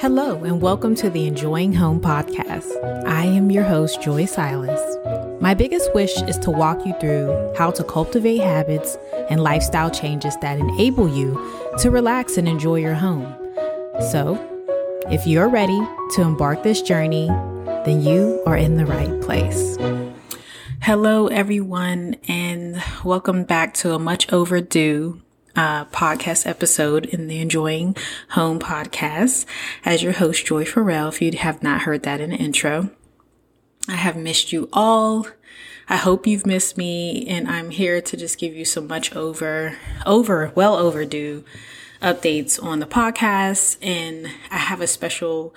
Hello, and welcome to the Enjoying Home podcast. I am your host, Joy Silas. My biggest wish is to walk you through how to cultivate habits and lifestyle changes that enable you to relax and enjoy your home. So, if you're ready to embark this journey, then you are in the right place. Hello, everyone, and welcome back to a much overdue uh, podcast episode in the Enjoying Home podcast. As your host, Joy Farrell, if you have not heard that in the intro, I have missed you all. I hope you've missed me, and I'm here to just give you some much over, over, well overdue updates on the podcast. And I have a special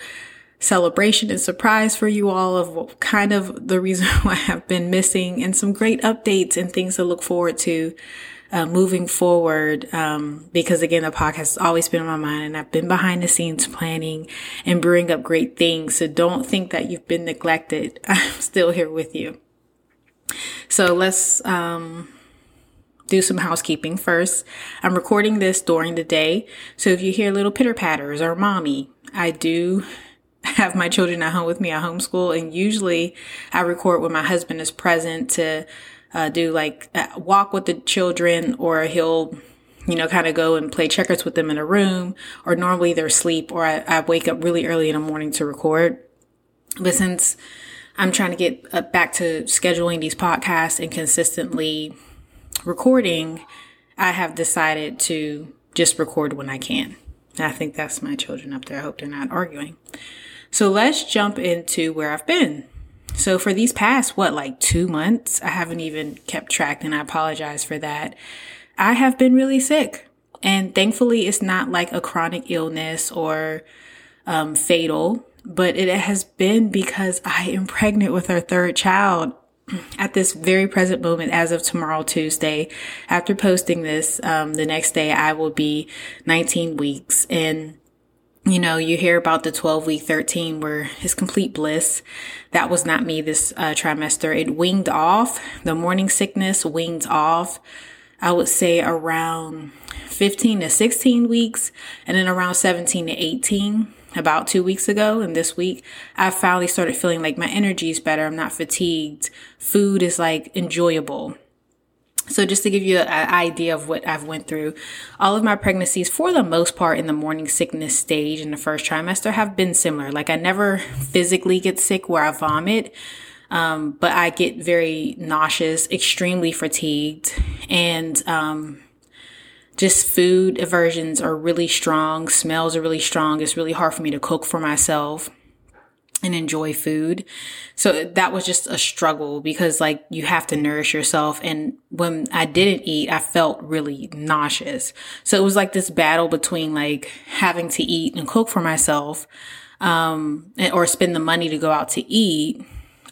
celebration and surprise for you all of kind of the reason why I've been missing and some great updates and things to look forward to uh, moving forward. Um, because again, the podcast has always been on my mind and I've been behind the scenes planning and brewing up great things. So don't think that you've been neglected. I'm still here with you. So let's, um, do some housekeeping first. I'm recording this during the day. So if you hear little pitter patters or mommy, I do have my children at home with me. I homeschool and usually I record when my husband is present to uh, do like uh, walk with the children or he'll you know, kind of go and play checkers with them in a room, or normally they're asleep, or I, I, wake up really early in the morning to record. But since I'm trying to get uh, back to scheduling these podcasts and consistently recording, I have decided to just record when I can. I think that's my children up there. I hope they're not arguing. So let's jump into where I've been. So for these past, what, like two months, I haven't even kept track and I apologize for that. I have been really sick and thankfully it's not like a chronic illness or um, fatal, but it has been because I am pregnant with our third child at this very present moment as of tomorrow tuesday after posting this um, the next day i will be 19 weeks and you know, you hear about the 12 week 13 where it's complete bliss. That was not me this uh, trimester. It winged off. The morning sickness winged off. I would say around 15 to 16 weeks and then around 17 to 18 about two weeks ago and this week i finally started feeling like my energy is better i'm not fatigued food is like enjoyable so just to give you an idea of what I've went through, all of my pregnancies, for the most part, in the morning sickness stage in the first trimester, have been similar. Like I never physically get sick where I vomit, um, but I get very nauseous, extremely fatigued, and um, just food aversions are really strong. Smells are really strong. It's really hard for me to cook for myself and enjoy food. So that was just a struggle because like you have to nourish yourself. And when I didn't eat, I felt really nauseous. So it was like this battle between like having to eat and cook for myself, um, or spend the money to go out to eat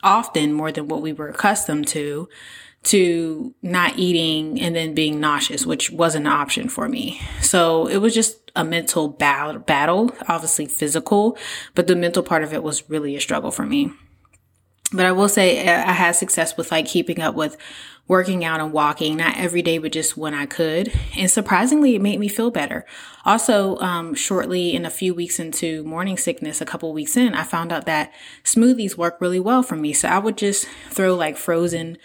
often more than what we were accustomed to to not eating and then being nauseous, which wasn't an option for me. So it was just a mental battle, obviously physical, but the mental part of it was really a struggle for me. But I will say I had success with like keeping up with working out and walking, not every day, but just when I could. And surprisingly, it made me feel better. Also, um, shortly in a few weeks into morning sickness, a couple weeks in, I found out that smoothies work really well for me. So I would just throw like frozen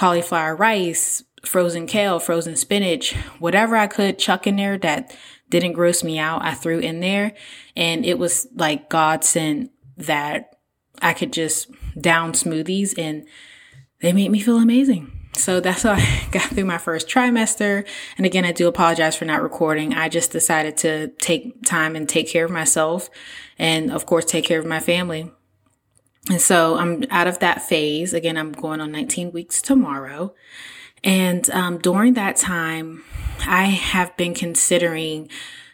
cauliflower rice, frozen kale, frozen spinach, whatever I could chuck in there that didn't gross me out, I threw in there. And it was like God sent that I could just down smoothies and they made me feel amazing. So that's how I got through my first trimester. And again, I do apologize for not recording. I just decided to take time and take care of myself and of course take care of my family. And so I'm out of that phase. Again, I'm going on 19 weeks tomorrow. And um, during that time, I have been considering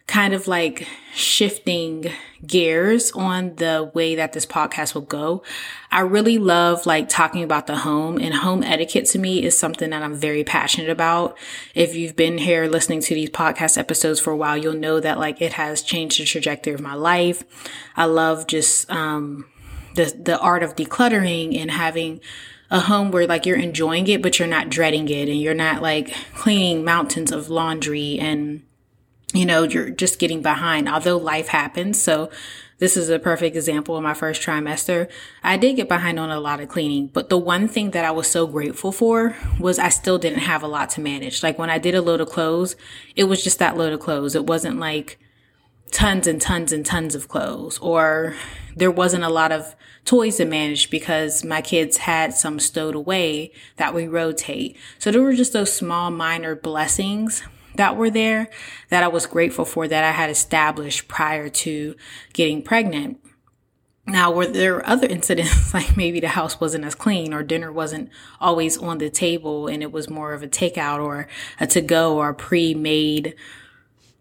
kind of like shifting gears on the way that this podcast will go. I really love like talking about the home and home etiquette to me is something that I'm very passionate about. If you've been here listening to these podcast episodes for a while, you'll know that like it has changed the trajectory of my life. I love just, um, the the art of decluttering and having a home where like you're enjoying it but you're not dreading it and you're not like cleaning mountains of laundry and you know, you're just getting behind, although life happens. So this is a perfect example of my first trimester. I did get behind on a lot of cleaning, but the one thing that I was so grateful for was I still didn't have a lot to manage. Like when I did a load of clothes, it was just that load of clothes. It wasn't like tons and tons and tons of clothes or there wasn't a lot of toys to manage because my kids had some stowed away that we rotate. So there were just those small minor blessings that were there that I was grateful for that I had established prior to getting pregnant. Now, were there other incidents like maybe the house wasn't as clean or dinner wasn't always on the table and it was more of a takeout or a to go or pre made,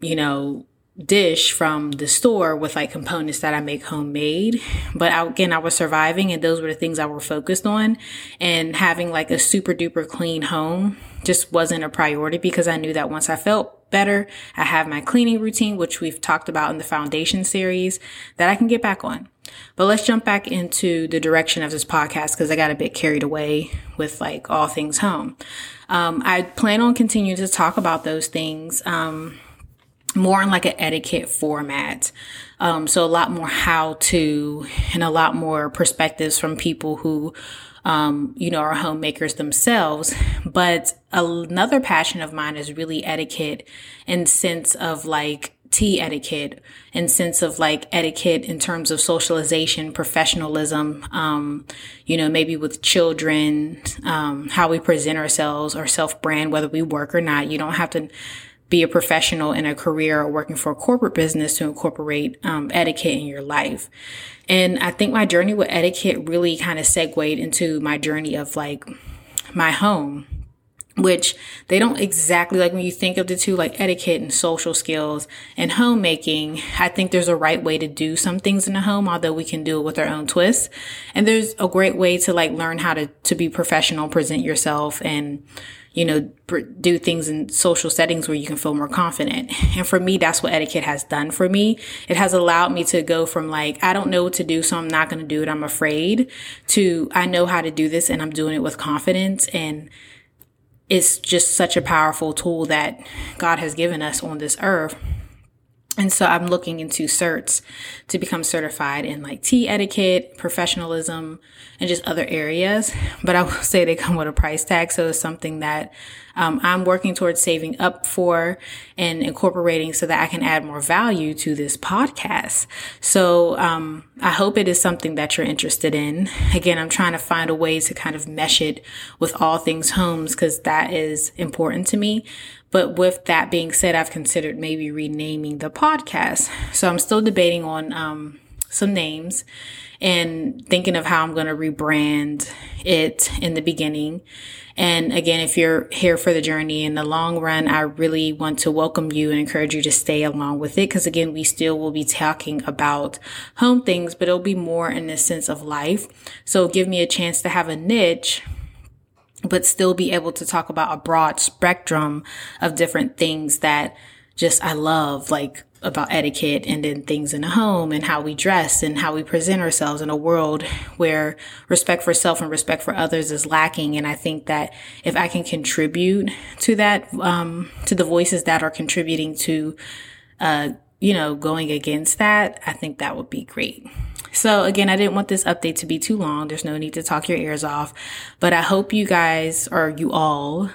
you know, dish from the store with like components that I make homemade. But I, again, I was surviving and those were the things I were focused on and having like a super duper clean home just wasn't a priority because I knew that once I felt better, I have my cleaning routine, which we've talked about in the foundation series that I can get back on. But let's jump back into the direction of this podcast because I got a bit carried away with like all things home. Um, I plan on continuing to talk about those things. Um, more in like an etiquette format. Um, so a lot more how to and a lot more perspectives from people who, um, you know, are homemakers themselves. But another passion of mine is really etiquette and sense of like tea etiquette and sense of like etiquette in terms of socialization, professionalism, um, you know, maybe with children, um, how we present ourselves, or self brand, whether we work or not. You don't have to be a professional in a career or working for a corporate business to incorporate um, etiquette in your life. And I think my journey with etiquette really kind of segued into my journey of like my home, which they don't exactly like when you think of the two, like etiquette and social skills and homemaking. I think there's a right way to do some things in the home, although we can do it with our own twist. And there's a great way to like learn how to, to be professional, present yourself and, you know, do things in social settings where you can feel more confident. And for me, that's what etiquette has done for me. It has allowed me to go from like, I don't know what to do, so I'm not going to do it. I'm afraid to, I know how to do this and I'm doing it with confidence. And it's just such a powerful tool that God has given us on this earth. And so I'm looking into certs to become certified in like tea etiquette, professionalism, and just other areas. But I will say they come with a price tag. So it's something that um, I'm working towards saving up for and incorporating so that I can add more value to this podcast. So um, I hope it is something that you're interested in. Again, I'm trying to find a way to kind of mesh it with all things homes because that is important to me. But with that being said, I've considered maybe renaming the podcast. So I'm still debating on um, some names and thinking of how I'm going to rebrand it in the beginning. And again, if you're here for the journey in the long run, I really want to welcome you and encourage you to stay along with it. Cause again, we still will be talking about home things, but it'll be more in the sense of life. So give me a chance to have a niche but still be able to talk about a broad spectrum of different things that just I love, like about etiquette and then things in the home and how we dress and how we present ourselves in a world where respect for self and respect for others is lacking. And I think that if I can contribute to that, um, to the voices that are contributing to, uh, you know, going against that, I think that would be great. So again, I didn't want this update to be too long. There's no need to talk your ears off, but I hope you guys or you all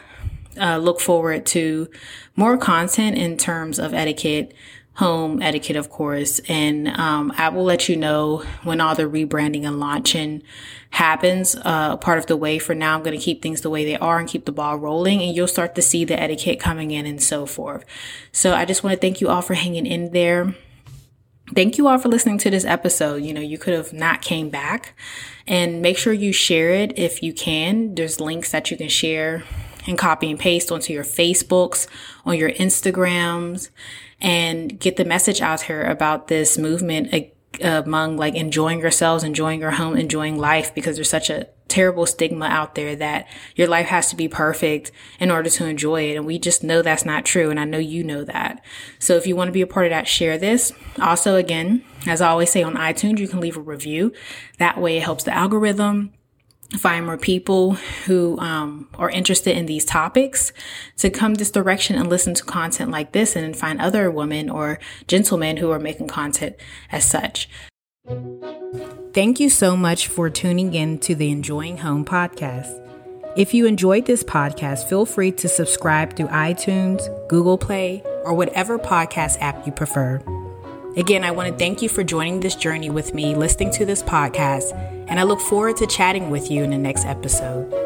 uh, look forward to more content in terms of etiquette, home etiquette, of course. And um, I will let you know when all the rebranding and launching happens. Uh, part of the way for now, I'm going to keep things the way they are and keep the ball rolling, and you'll start to see the etiquette coming in and so forth. So I just want to thank you all for hanging in there. Thank you all for listening to this episode. You know, you could have not came back and make sure you share it if you can. There's links that you can share and copy and paste onto your Facebooks, on your Instagrams, and get the message out here about this movement among like enjoying yourselves, enjoying your home, enjoying life because there's such a terrible stigma out there that your life has to be perfect in order to enjoy it. And we just know that's not true. And I know you know that. So if you want to be a part of that, share this. Also, again, as I always say on iTunes, you can leave a review. That way it helps the algorithm find more people who um, are interested in these topics to come this direction and listen to content like this and find other women or gentlemen who are making content as such. Thank you so much for tuning in to the Enjoying Home podcast. If you enjoyed this podcast, feel free to subscribe through iTunes, Google Play, or whatever podcast app you prefer. Again, I want to thank you for joining this journey with me, listening to this podcast, and I look forward to chatting with you in the next episode.